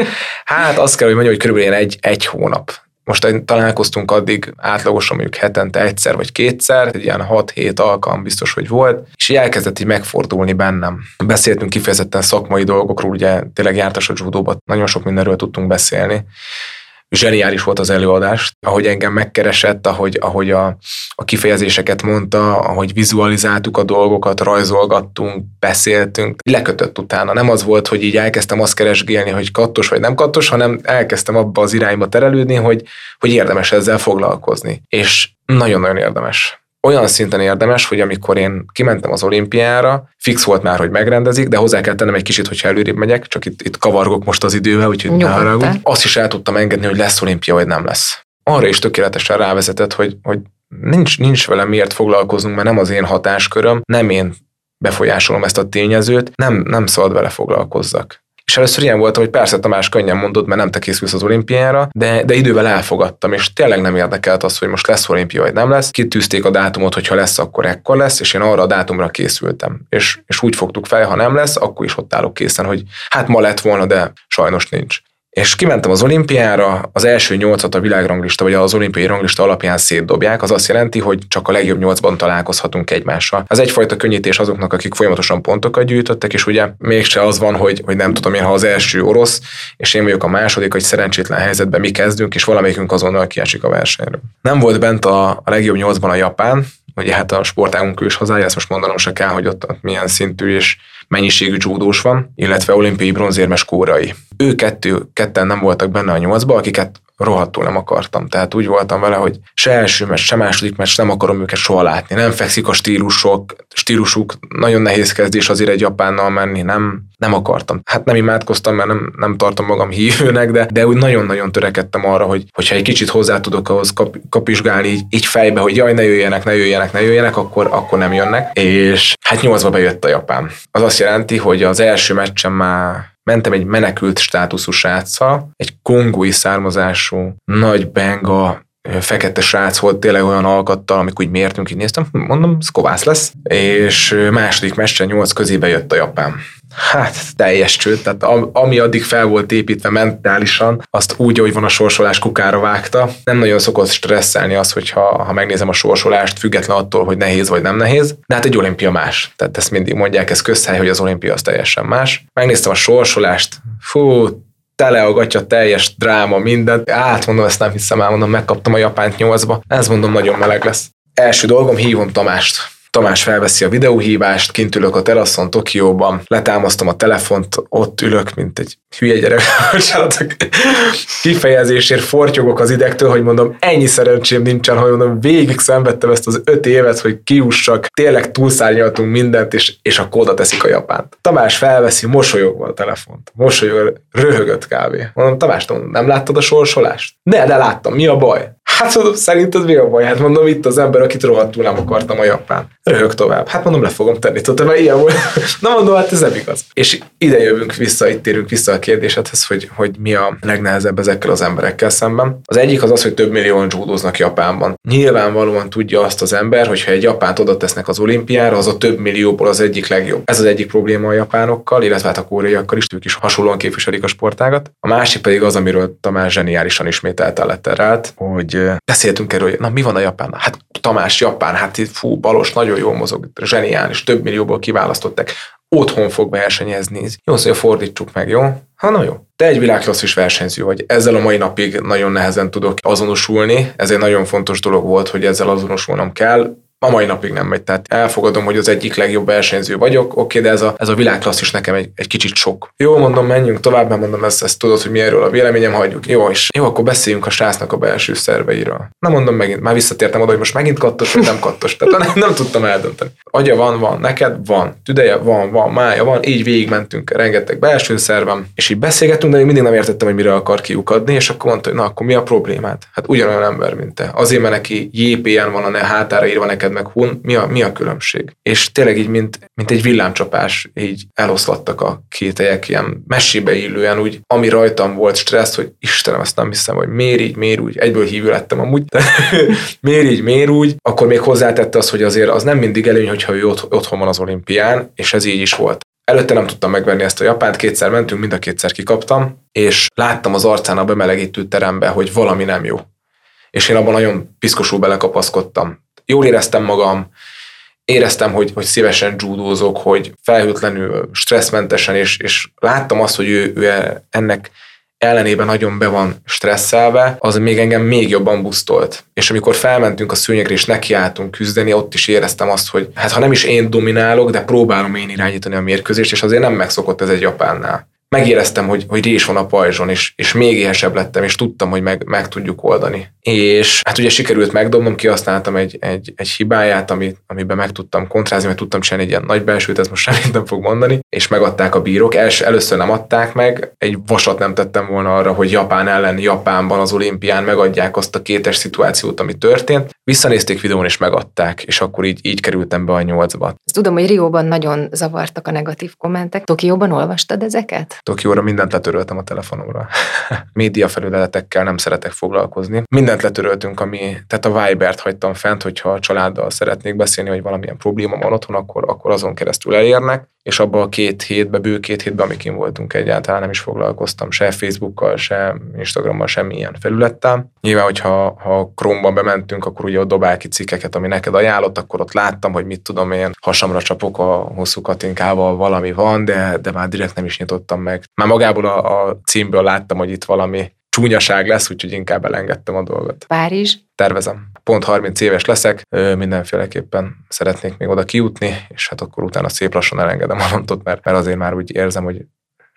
hát azt kell, hogy mondjam, hogy körülbelül egy, egy hónap most találkoztunk addig átlagosan mondjuk hetente egyszer vagy kétszer, egy ilyen 6-7 alkalom biztos, hogy volt, és így elkezdett így megfordulni bennem. Beszéltünk kifejezetten szakmai dolgokról, ugye tényleg jártas a judóban, nagyon sok mindenről tudtunk beszélni, zseniális volt az előadás, ahogy engem megkeresett, ahogy, ahogy a, a kifejezéseket mondta, ahogy vizualizáltuk a dolgokat, rajzolgattunk, beszéltünk, lekötött utána. Nem az volt, hogy így elkezdtem azt keresgélni, hogy kattos vagy nem kattos, hanem elkezdtem abba az irányba terelődni, hogy, hogy érdemes ezzel foglalkozni. És nagyon-nagyon érdemes olyan szinten érdemes, hogy amikor én kimentem az olimpiára, fix volt már, hogy megrendezik, de hozzá kell tennem egy kicsit, hogyha előrébb megyek, csak itt, itt kavargok most az idővel, úgyhogy ne Azt is el tudtam engedni, hogy lesz olimpia, vagy nem lesz. Arra is tökéletesen rávezetett, hogy, hogy nincs, nincs vele miért foglalkoznunk, mert nem az én hatásköröm, nem én befolyásolom ezt a tényezőt, nem, nem szabad vele foglalkozzak. És először ilyen volt, hogy persze Tamás könnyen mondod, mert nem te készülsz az olimpiára, de, de idővel elfogadtam, és tényleg nem érdekelt az, hogy most lesz olimpia vagy nem lesz. Kitűzték a dátumot, hogy ha lesz, akkor ekkor lesz, és én arra a dátumra készültem. És, és úgy fogtuk fel, ha nem lesz, akkor is ott állok készen, hogy hát ma lett volna, de sajnos nincs. És kimentem az olimpiára, az első nyolcat a világranglista, vagy az olimpiai ranglista alapján szétdobják, az azt jelenti, hogy csak a legjobb nyolcban találkozhatunk egymással. Ez egyfajta könnyítés azoknak, akik folyamatosan pontokat gyűjtöttek, és ugye mégse az van, hogy, hogy nem tudom én, ha az első orosz, és én vagyok a második, hogy szerencsétlen helyzetben mi kezdünk, és valamelyikünk azonnal kiesik a versenyről. Nem volt bent a, a legjobb nyolcban a Japán, ugye hát a sportágunk is hazája, ezt most mondanom se kell, hogy ott, ott milyen szintű és mennyiségű csúdós van, illetve olimpiai bronzérmes kórai. Ő kettő, ketten nem voltak benne a nyolcba, akiket rohadtul nem akartam. Tehát úgy voltam vele, hogy se első meccs, se második meccs nem akarom őket soha látni. Nem fekszik a stílusok, stílusuk, nagyon nehéz kezdés azért egy japánnal menni, nem, nem akartam. Hát nem imádkoztam, mert nem, nem tartom magam hívőnek, de, de úgy nagyon-nagyon törekedtem arra, hogy hogyha egy kicsit hozzá tudok ahhoz kap, kapizsgálni így, így fejbe, hogy jaj, ne jöjjenek, ne jöjjenek, ne jöjjenek, akkor, akkor nem jönnek. És hát nyolcba bejött a Japán. Az azt jelenti, hogy az első meccsen már mentem egy menekült státuszú sráccal, egy kongói származású, nagy benga, fekete srác volt, tényleg olyan alkattal, amikor úgy mértünk, így néztem, mondom, ez kovász lesz, és második meccsen nyolc közébe jött a Japán hát teljes csőd, tehát ami addig fel volt építve mentálisan, azt úgy, ahogy van a sorsolás kukára vágta. Nem nagyon szokott stresszelni az, hogyha ha megnézem a sorsolást, független attól, hogy nehéz vagy nem nehéz, de hát egy olimpia más. Tehát ezt mindig mondják, ez közhely, hogy az olimpia az teljesen más. Megnéztem a sorsolást, fú, tele a gatya, teljes dráma, mindent. Átmondom, ezt nem hiszem, elmondom, megkaptam a japánt nyolcba. Ez mondom, nagyon meleg lesz. Első dolgom, hívom Tamást Tamás felveszi a videóhívást, kint ülök a teraszon Tokióban, letámasztom a telefont, ott ülök, mint egy hülye gyerek, kifejezésért fortyogok az idegtől, hogy mondom, ennyi szerencsém nincsen, hogy mondom, végig szenvedtem ezt az öt évet, hogy kiussak, tényleg túlszárnyaltunk mindent, és, és akkor oda teszik a japánt. Tamás felveszi mosolyogva a telefont, mosolyog, röhögött kávé. Mondom, Tamás, nem láttad a sorsolást? Ne, de láttam, mi a baj? Hát mondom, szerinted mi a baj? Hát mondom, itt az ember, akit rohadtul nem akartam a japán. Röhög tovább. Hát mondom, le fogom tenni. Tudod, mert ilyen volt. Na mondom, hát ez nem igaz. És ide jövünk vissza, itt térünk vissza a kérdésedhez, hogy, hogy mi a legnehezebb ezekkel az emberekkel szemben. Az egyik az az, hogy több millióan judóznak Japánban. Nyilvánvalóan tudja azt az ember, hogy ha egy japánt oda tesznek az olimpiára, az a több millióból az egyik legjobb. Ez az egyik probléma a japánokkal, illetve hát a koreaiakkal is, ők is hasonlóan képviselik a sportágat. A másik pedig az, amiről Tamás zseniálisan ismételte letterált, hogy beszéltünk erről, hogy na mi van a Japán? Hát Tamás Japán, hát fú, Balos nagyon jól mozog, zseniális, több millióból kiválasztották, otthon fog versenyezni. Jó, szóval fordítsuk meg, jó? Ha, na jó. Te egy világklasszis versenyző vagy. Ezzel a mai napig nagyon nehezen tudok azonosulni. Ez egy nagyon fontos dolog volt, hogy ezzel azonosulnom kell a mai napig nem megy. Tehát elfogadom, hogy az egyik legjobb versenyző vagyok, oké, de ez a, ez a világklassz is nekem egy, egy kicsit sok. Jó, mondom, menjünk tovább, mert mondom, ezt, ezt tudod, hogy mi erről a véleményem, hagyjuk. Jó, és jó, akkor beszéljünk a srácnak a belső szerveiről. Na mondom megint, már visszatértem oda, hogy most megint kattos, vagy nem kattos. Tehát nem, nem tudtam eldönteni. Agya van, van, neked van, tüdeje van, van, mája van, így végigmentünk rengeteg belső szervem, és így beszélgettünk, de még mindig nem értettem, hogy mire akar kiukadni, és akkor mondta, hogy na akkor mi a problémát? Hát ugyanolyan ember, mint te. Azért, mert neki JPN van a hátára írva neked neked meg hun, mi a, mi a különbség? És tényleg így, mint, mint egy villámcsapás, így eloszlattak a kételyek, ilyen mesébe illően, úgy, ami rajtam volt stressz, hogy Istenem, ezt nem hiszem, hogy miért így, miért úgy, egyből hívő lettem amúgy, de miért így, miért úgy, akkor még hozzátette az, hogy azért az nem mindig előny, hogyha ő otthon van az olimpián, és ez így is volt. Előtte nem tudtam megvenni ezt a japánt, kétszer mentünk, mind a kétszer kikaptam, és láttam az arcán a bemelegítő terembe, hogy valami nem jó. És én abban nagyon piszkosul belekapaszkodtam jól éreztem magam, éreztem, hogy, hogy szívesen judózok, hogy felhőtlenül, stresszmentesen, és, és láttam azt, hogy ő, ő ennek ellenében nagyon be van stresszelve, az még engem még jobban busztolt. És amikor felmentünk a szőnyegre és nekiálltunk küzdeni, ott is éreztem azt, hogy hát ha nem is én dominálok, de próbálom én irányítani a mérkőzést, és azért nem megszokott ez egy japánnál megéreztem, hogy, hogy rés van a pajzson, és, és még éhesebb lettem, és tudtam, hogy meg, meg tudjuk oldani. És hát ugye sikerült megdobnom, kihasználtam egy, egy, egy hibáját, ami, amiben meg tudtam kontrázni, mert tudtam csinálni egy ilyen nagy belsőt, ezt most semmit nem fog mondani, és megadták a bírók. Els, először nem adták meg, egy vasat nem tettem volna arra, hogy Japán ellen Japánban az olimpián megadják azt a kétes szituációt, ami történt. Visszanézték videón, és megadták, és akkor így, így kerültem be a nyolcba. Ezt tudom, hogy Rióban nagyon zavartak a negatív kommentek. Tokióban olvastad ezeket? Tokióra mindent letöröltem a telefonomra. Média felületekkel nem szeretek foglalkozni. Mindent letöröltünk, ami, tehát a Viber-t hagytam fent, hogyha a családdal szeretnék beszélni, hogy valamilyen probléma van otthon, akkor, akkor azon keresztül elérnek és abban a két hétben, bő két hétben, amikin voltunk egyáltalán nem is foglalkoztam se Facebookkal, se Instagrammal, semmilyen felülettel. Nyilván, hogyha ha Chrome-ban bementünk, akkor ugye ott dobál ki cikkeket, ami neked ajánlott, akkor ott láttam, hogy mit tudom én, hasamra csapok a hosszú katinkával, valami van, de, de már direkt nem is nyitottam meg. Már magából a, a címből láttam, hogy itt valami csúnyaság lesz, úgyhogy inkább elengedtem a dolgot. Párizs? Tervezem. Pont 30 éves leszek, mindenféleképpen szeretnék még oda kijutni, és hát akkor utána szép lassan elengedem a rontot, mert, mert azért már úgy érzem, hogy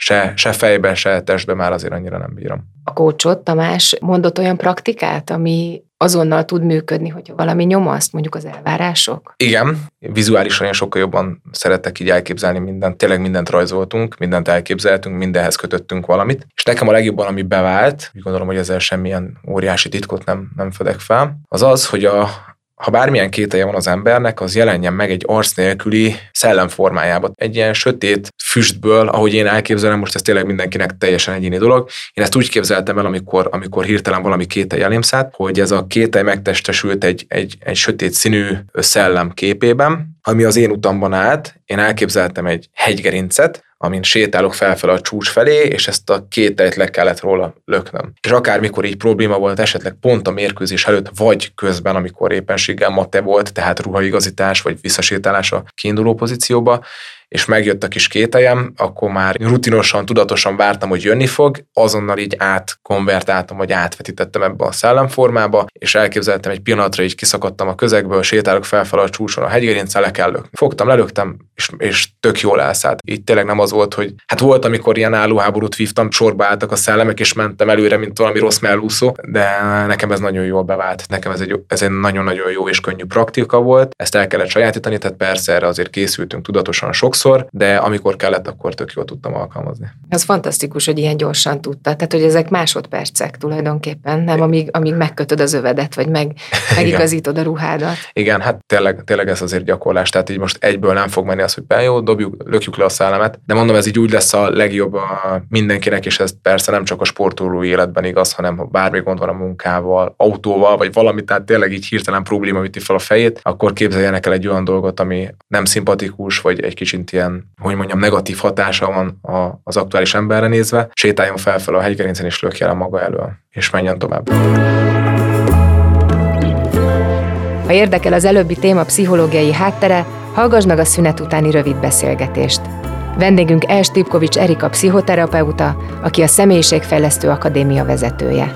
se, se fejben, se testben már azért annyira nem bírom. A kócsot, Tamás, mondott olyan praktikát, ami azonnal tud működni, hogyha valami nyomaszt, mondjuk az elvárások? Igen, vizuálisan én sokkal jobban szeretek így elképzelni mindent. Tényleg mindent rajzoltunk, mindent elképzeltünk, mindenhez kötöttünk valamit. És nekem a legjobban, ami bevált, úgy gondolom, hogy ezzel semmilyen óriási titkot nem, nem fedek fel, az az, hogy a, ha bármilyen kételje van az embernek, az jelenjen meg egy arc nélküli szellem formájában. Egy ilyen sötét füstből, ahogy én elképzelem, most ez tényleg mindenkinek teljesen egyéni dolog. Én ezt úgy képzeltem el, amikor, amikor hirtelen valami kételj elém szállt, hogy ez a kételj megtestesült egy, egy, egy sötét színű szellem képében, ami az én utamban állt. Én elképzeltem egy hegygerincet, amin sétálok felfel a csúcs felé, és ezt a két tejt le kellett róla löknöm. És akármikor így probléma volt esetleg pont a mérkőzés előtt, vagy közben, amikor éppenséggel mate volt, tehát ruhaigazítás, vagy visszasétálás a kiinduló pozícióba, és megjött a kis kételjem, akkor már rutinosan, tudatosan vártam, hogy jönni fog, azonnal így átkonvertáltam, vagy átvetítettem ebbe a szellemformába, és elképzeltem egy pillanatra, így kiszakadtam a közegből, sétálok felfel a csúcson a hegygerincel, le kell lökni. Fogtam, lelöktem, és, és tök jól elszállt. Így tényleg nem az volt, hogy hát volt, amikor ilyen állóháborút vívtam, sorba álltak a szellemek, és mentem előre, mint valami rossz mellúszó, de nekem ez nagyon jól bevált. Nekem ez egy, ez egy nagyon-nagyon jó és könnyű praktika volt. Ezt el kellett sajátítani, tehát persze erre azért készültünk tudatosan sokszor, sokszor, de amikor kellett, akkor tök jól tudtam alkalmazni. Ez fantasztikus, hogy ilyen gyorsan tudta. Tehát, hogy ezek másodpercek tulajdonképpen, nem amíg, amíg megkötöd az övedet, vagy meg, megigazítod a ruhádat. Igen, hát tényleg, tényleg ez azért gyakorlás. Tehát így most egyből nem fog menni az, hogy jó, dobjuk, lökjük le a szellemet. De mondom, ez így úgy lesz a legjobb a mindenkinek, és ez persze nem csak a sportoló életben igaz, hanem ha bármi gond van a munkával, autóval, vagy valami, tehát tényleg így hirtelen probléma üti fel a fejét, akkor képzeljenek el egy olyan dolgot, ami nem szimpatikus, vagy egy kicsit ilyen, hogy mondjam, negatív hatása van az aktuális emberre nézve, sétáljon fel fel a hegygerincen és lökje el maga elől, és menjen tovább. Ha érdekel az előbbi téma pszichológiai háttere, hallgass meg a szünet utáni rövid beszélgetést. Vendégünk Els Tipkovics Erika pszichoterapeuta, aki a Személyiségfejlesztő Akadémia vezetője.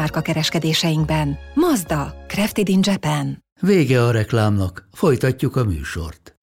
márka kereskedéseinkben. Mazda, Crafted in Japan. Vége a reklámnak, folytatjuk a műsort.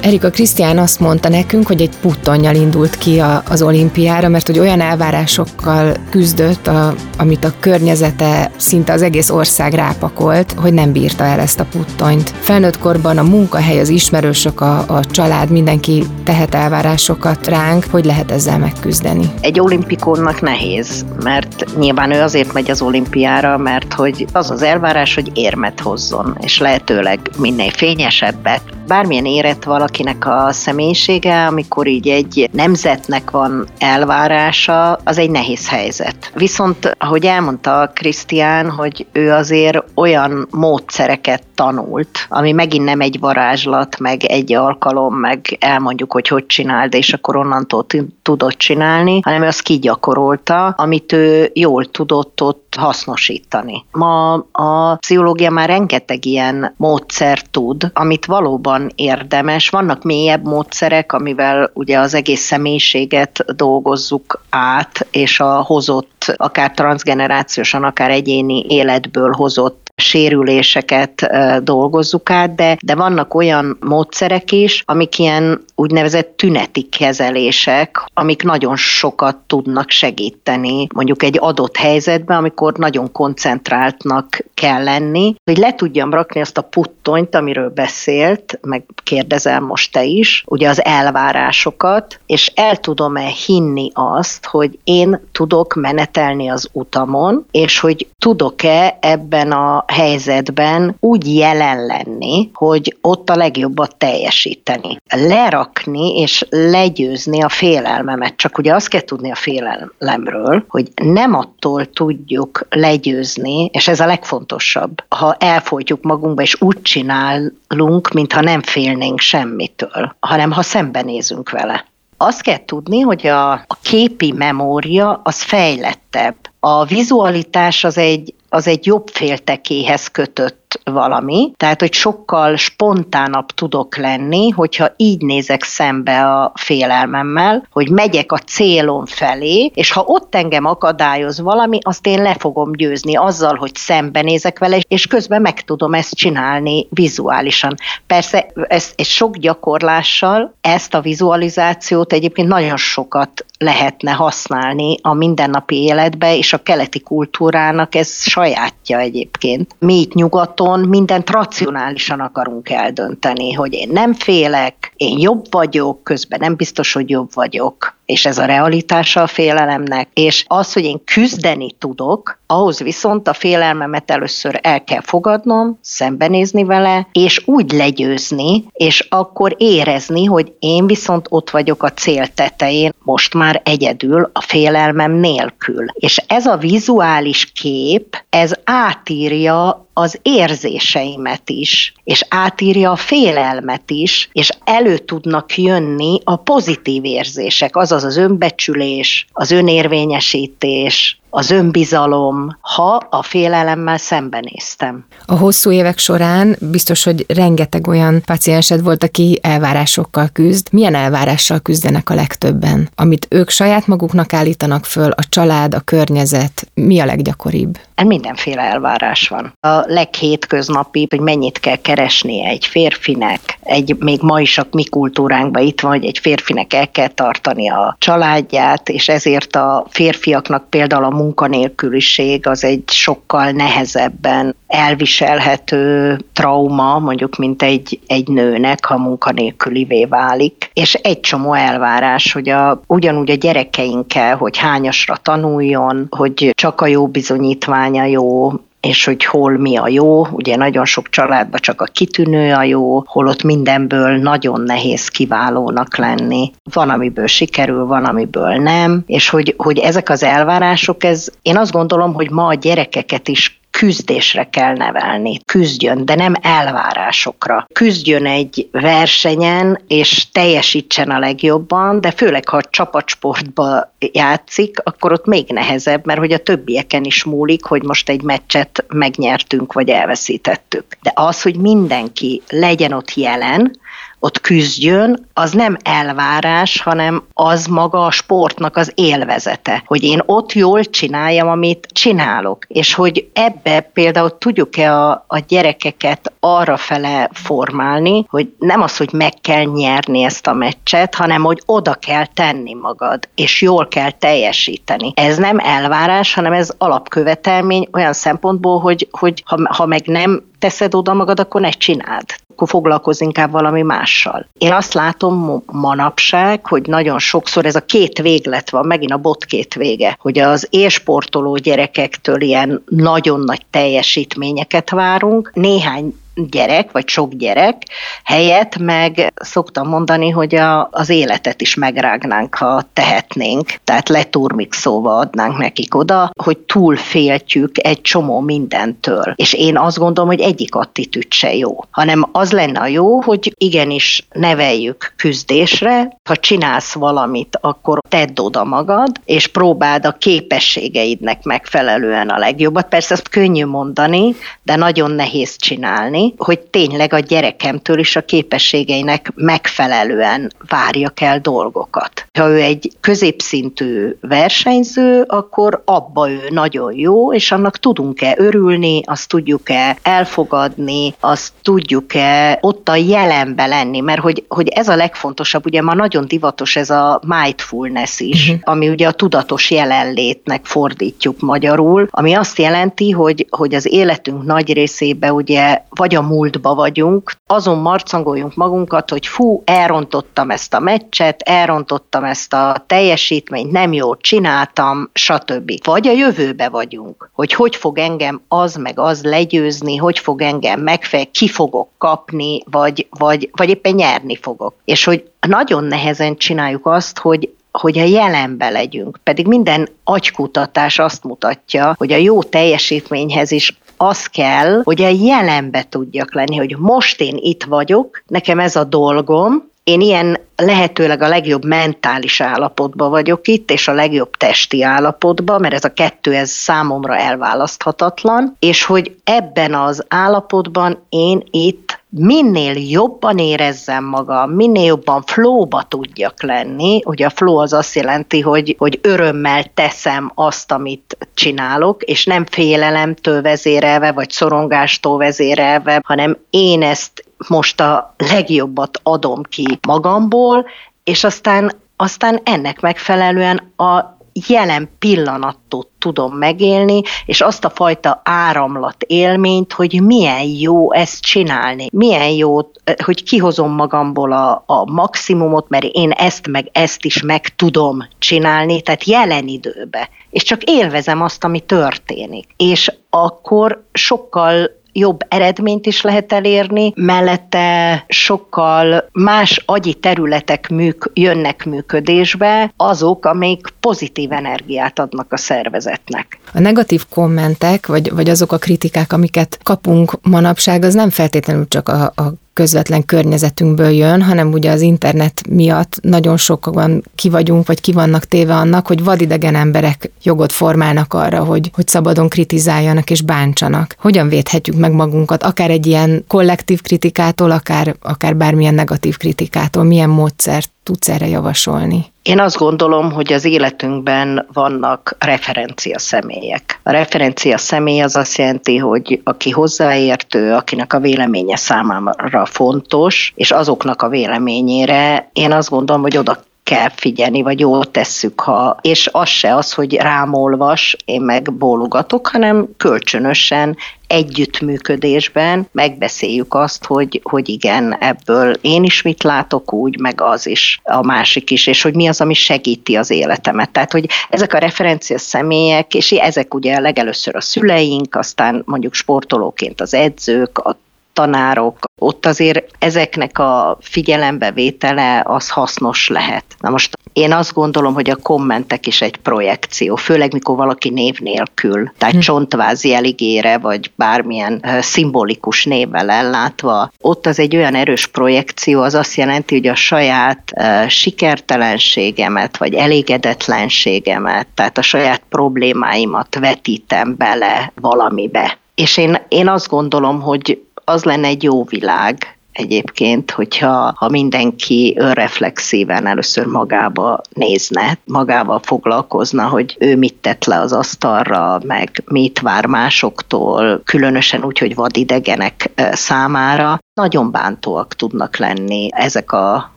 Erika Krisztián azt mondta nekünk, hogy egy puttonnyal indult ki a, az olimpiára, mert hogy olyan elvárásokkal küzdött, a, amit a környezete szinte az egész ország rápakolt, hogy nem bírta el ezt a puttonyt. Felnőtt korban a munkahely, az ismerősök, a, a család, mindenki tehet elvárásokat ránk, hogy lehet ezzel megküzdeni. Egy olimpikonnak nehéz, mert nyilván ő azért megy az olimpiára, mert hogy az az elvárás, hogy érmet hozzon, és lehetőleg minél fényesebbet. Bármilyen érett valaki valakinek a személyisége, amikor így egy nemzetnek van elvárása, az egy nehéz helyzet. Viszont, ahogy elmondta Krisztián, hogy ő azért olyan módszereket tanult, ami megint nem egy varázslat, meg egy alkalom, meg elmondjuk, hogy hogy csináld, és akkor onnantól tudott csinálni, hanem ő azt kigyakorolta, amit ő jól tudott ott hasznosítani. Ma a pszichológia már rengeteg ilyen módszer tud, amit valóban érdemes. Vannak mélyebb módszerek, amivel ugye az egész személyiséget dolgozzuk át, és a hozott, akár transgenerációsan, akár egyéni életből hozott sérüléseket dolgozzuk át, de, de vannak olyan módszerek is, amik ilyen úgynevezett tüneti kezelések, amik nagyon sokat tudnak segíteni mondjuk egy adott helyzetben, amikor nagyon koncentráltnak kell lenni, hogy le tudjam rakni azt a puttonyt, amiről beszélt, meg kérdezel most te is, ugye az elvárásokat, és el tudom-e hinni azt, hogy én tudok menetelni az utamon, és hogy tudok-e ebben a helyzetben úgy jelen lenni, hogy ott a legjobbat teljesíteni. Lerakni és legyőzni a félelmemet. Csak ugye azt kell tudni a félelemről, hogy nem attól tudjuk legyőzni, és ez a legfontosabb, ha elfolytjuk magunkba, és úgy csinálunk, mintha nem félnénk semmitől, hanem ha szembenézünk vele. Azt kell tudni, hogy a, a képi memória az fejlettebb. A vizualitás az egy az egy jobb féltekéhez kötött valami, tehát hogy sokkal spontánabb tudok lenni, hogyha így nézek szembe a félelmemmel, hogy megyek a célom felé, és ha ott engem akadályoz valami, azt én le fogom győzni azzal, hogy szembenézek vele, és közben meg tudom ezt csinálni vizuálisan. Persze ez, ez sok gyakorlással ezt a vizualizációt egyébként nagyon sokat lehetne használni a mindennapi életbe, és a keleti kultúrának ez sajátja egyébként. Mi itt nyugaton mindent racionálisan akarunk eldönteni, hogy én nem félek, én jobb vagyok, közben nem biztos, hogy jobb vagyok, és ez a realitása a félelemnek, és az, hogy én küzdeni tudok, ahhoz viszont a félelmemet először el kell fogadnom, szembenézni vele, és úgy legyőzni, és akkor érezni, hogy én viszont ott vagyok a cél tetején, most már egyedül, a félelmem nélkül. És ez a vizuális kép, ez átírja az érzéseimet is, és átírja a félelmet is, és elő tudnak jönni a pozitív érzések, azaz az önbecsülés, az önérvényesítés, az önbizalom, ha a félelemmel szembenéztem. A hosszú évek során biztos, hogy rengeteg olyan paciensed volt, aki elvárásokkal küzd. Milyen elvárással küzdenek a legtöbben? Amit ők saját maguknak állítanak föl, a család, a környezet, mi a leggyakoribb? Mindenféle elvárás van. A leghétköznapi, hogy mennyit kell keresnie egy férfinek, egy még ma is a mi kultúránkban itt van, hogy egy férfinek el kell tartani a családját, és ezért a férfiaknak például a munkanélküliség az egy sokkal nehezebben elviselhető trauma, mondjuk, mint egy, egy nőnek, ha munkanélkülivé válik. És egy csomó elvárás, hogy a, ugyanúgy a gyerekeinkkel, hogy hányasra tanuljon, hogy csak a jó bizonyítványa jó, és hogy hol mi a jó. Ugye nagyon sok családban csak a kitűnő a jó, holott mindenből nagyon nehéz kiválónak lenni. Van, amiből sikerül, van, amiből nem, és hogy, hogy ezek az elvárások, ez én azt gondolom, hogy ma a gyerekeket is küzdésre kell nevelni. Küzdjön, de nem elvárásokra. Küzdjön egy versenyen, és teljesítsen a legjobban, de főleg, ha a csapatsportba játszik, akkor ott még nehezebb, mert hogy a többieken is múlik, hogy most egy meccset megnyertünk, vagy elveszítettük. De az, hogy mindenki legyen ott jelen, ott küzdjön, az nem elvárás, hanem az maga a sportnak az élvezete, hogy én ott jól csináljam, amit csinálok, és hogy ebbe például tudjuk-e a, a gyerekeket arra fele formálni, hogy nem az, hogy meg kell nyerni ezt a meccset, hanem hogy oda kell tenni magad, és jól kell teljesíteni. Ez nem elvárás, hanem ez alapkövetelmény olyan szempontból, hogy, hogy ha, ha meg nem teszed oda magad, akkor ne csináld akkor foglalkozz inkább valami mással. Én azt látom manapság, hogy nagyon sokszor ez a két véglet van, megint a bot két vége, hogy az élsportoló gyerekektől ilyen nagyon nagy teljesítményeket várunk, néhány gyerek, vagy sok gyerek helyett meg szoktam mondani, hogy a, az életet is megrágnánk, ha tehetnénk, tehát leturmik szóval adnánk nekik oda, hogy túlféltjük egy csomó mindentől. És én azt gondolom, hogy egyik attitűd se jó, hanem az lenne a jó, hogy igenis neveljük küzdésre, ha csinálsz valamit, akkor tedd oda magad, és próbáld a képességeidnek megfelelően a legjobbat. Persze ezt könnyű mondani, de nagyon nehéz csinálni, hogy tényleg a gyerekemtől is a képességeinek megfelelően várjak el dolgokat. Ha ő egy középszintű versenyző, akkor abba ő nagyon jó, és annak tudunk-e örülni, azt tudjuk-e elfogadni, azt tudjuk-e ott a jelenbe lenni, mert hogy, hogy ez a legfontosabb, ugye ma nagyon divatos ez a mindfulness is, uh-huh. ami ugye a tudatos jelenlétnek fordítjuk magyarul, ami azt jelenti, hogy, hogy az életünk nagy részében ugye vagy a múltba vagyunk, azon marcangoljunk magunkat, hogy fú, elrontottam ezt a meccset, elrontottam ezt a teljesítményt, nem jól csináltam, stb. Vagy a jövőbe vagyunk, hogy hogy fog engem az meg az legyőzni, hogy fog engem megfej, ki fogok kapni, vagy, vagy, vagy éppen nyerni fogok. És hogy nagyon nehezen csináljuk azt, hogy hogy a jelenbe legyünk. Pedig minden agykutatás azt mutatja, hogy a jó teljesítményhez is az kell, hogy a jelenbe tudjak lenni, hogy most én itt vagyok, nekem ez a dolgom, én ilyen lehetőleg a legjobb mentális állapotban vagyok itt, és a legjobb testi állapotban, mert ez a kettő ez számomra elválaszthatatlan, és hogy ebben az állapotban én itt minél jobban érezzem magam, minél jobban flowba tudjak lenni, ugye a flow az azt jelenti, hogy, hogy örömmel teszem azt, amit csinálok, és nem félelemtől vezérelve, vagy szorongástól vezérelve, hanem én ezt most a legjobbat adom ki magamból, és aztán, aztán ennek megfelelően a jelen pillanatot tudom megélni, és azt a fajta áramlat élményt, hogy milyen jó ezt csinálni, milyen jó, hogy kihozom magamból a, a maximumot, mert én ezt meg ezt is meg tudom csinálni, tehát jelen időbe. És csak élvezem azt, ami történik. És akkor sokkal jobb eredményt is lehet elérni, mellette sokkal más agyi területek műk, jönnek működésbe, azok, amik pozitív energiát adnak a szervezetnek. A negatív kommentek, vagy, vagy azok a kritikák, amiket kapunk manapság, az nem feltétlenül csak a, a közvetlen környezetünkből jön, hanem ugye az internet miatt nagyon sokan ki vagyunk, vagy ki vannak téve annak, hogy vadidegen emberek jogot formálnak arra, hogy, hogy szabadon kritizáljanak és bántsanak. Hogyan védhetjük meg magunkat, akár egy ilyen kollektív kritikától, akár, akár bármilyen negatív kritikától, milyen módszert tudsz erre javasolni? Én azt gondolom, hogy az életünkben vannak referencia személyek. A referencia személy az azt jelenti, hogy aki hozzáértő, akinek a véleménye számára fontos, és azoknak a véleményére én azt gondolom, hogy oda kell figyelni, vagy jól tesszük, ha, és az se az, hogy rám olvas, én meg bólogatok, hanem kölcsönösen együttműködésben megbeszéljük azt, hogy, hogy igen, ebből én is mit látok úgy, meg az is, a másik is, és hogy mi az, ami segíti az életemet. Tehát, hogy ezek a referencia személyek, és ezek ugye legelőször a szüleink, aztán mondjuk sportolóként az edzők, a tanárok, ott azért ezeknek a figyelembevétele az hasznos lehet. Na most én azt gondolom, hogy a kommentek is egy projekció, főleg mikor valaki név nélkül, tehát hm. csontvázi eligére, vagy bármilyen szimbolikus névvel ellátva, ott az egy olyan erős projekció, az azt jelenti, hogy a saját uh, sikertelenségemet, vagy elégedetlenségemet, tehát a saját problémáimat vetítem bele valamibe. És én, én azt gondolom, hogy az lenne egy jó világ, egyébként, hogyha ha mindenki önreflexíven először magába nézne, magával foglalkozna, hogy ő mit tett le az asztalra, meg mit vár másoktól, különösen úgy, hogy vadidegenek számára, nagyon bántóak tudnak lenni ezek a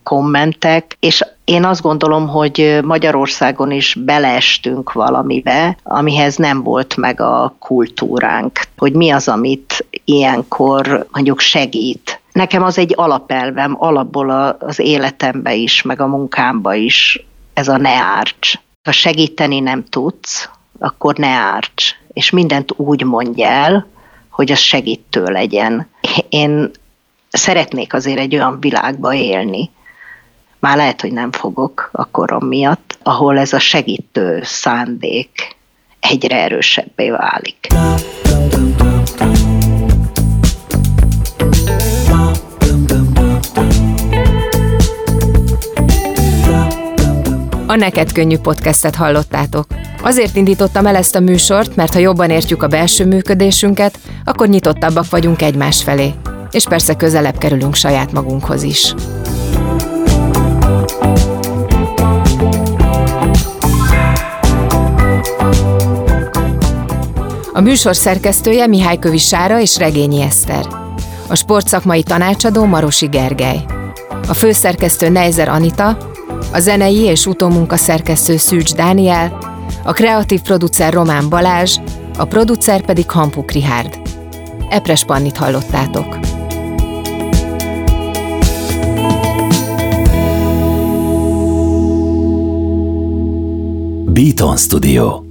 kommentek, és én azt gondolom, hogy Magyarországon is beleestünk valamibe, amihez nem volt meg a kultúránk, hogy mi az, amit ilyenkor mondjuk segít Nekem az egy alapelvem, alapból az életembe is, meg a munkámba is, ez a ne árts. Ha segíteni nem tudsz, akkor ne árts. És mindent úgy mondj el, hogy az segítő legyen. Én szeretnék azért egy olyan világba élni, már lehet, hogy nem fogok a korom miatt, ahol ez a segítő szándék egyre erősebbé válik. A Neked Könnyű podcastet hallottátok. Azért indítottam el ezt a műsort, mert ha jobban értjük a belső működésünket, akkor nyitottabbak vagyunk egymás felé. És persze közelebb kerülünk saját magunkhoz is. A műsor szerkesztője Mihály Sára és Regényi Eszter. A sportszakmai tanácsadó Marosi Gergely. A főszerkesztő Neizer Anita, a zenei és utómunka szerkesztő Szűcs Dániel, a kreatív producer Román Balázs, a producer pedig Hampuk Rihárd. Epres Pannit hallottátok. Beaton Studio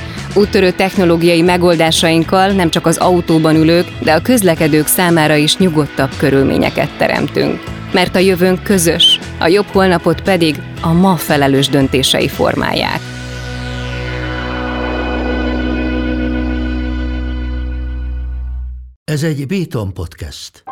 Úttörő technológiai megoldásainkkal nem csak az autóban ülők, de a közlekedők számára is nyugodtabb körülményeket teremtünk. Mert a jövőnk közös, a jobb holnapot pedig a ma felelős döntései formálják. Ez egy Béton podcast.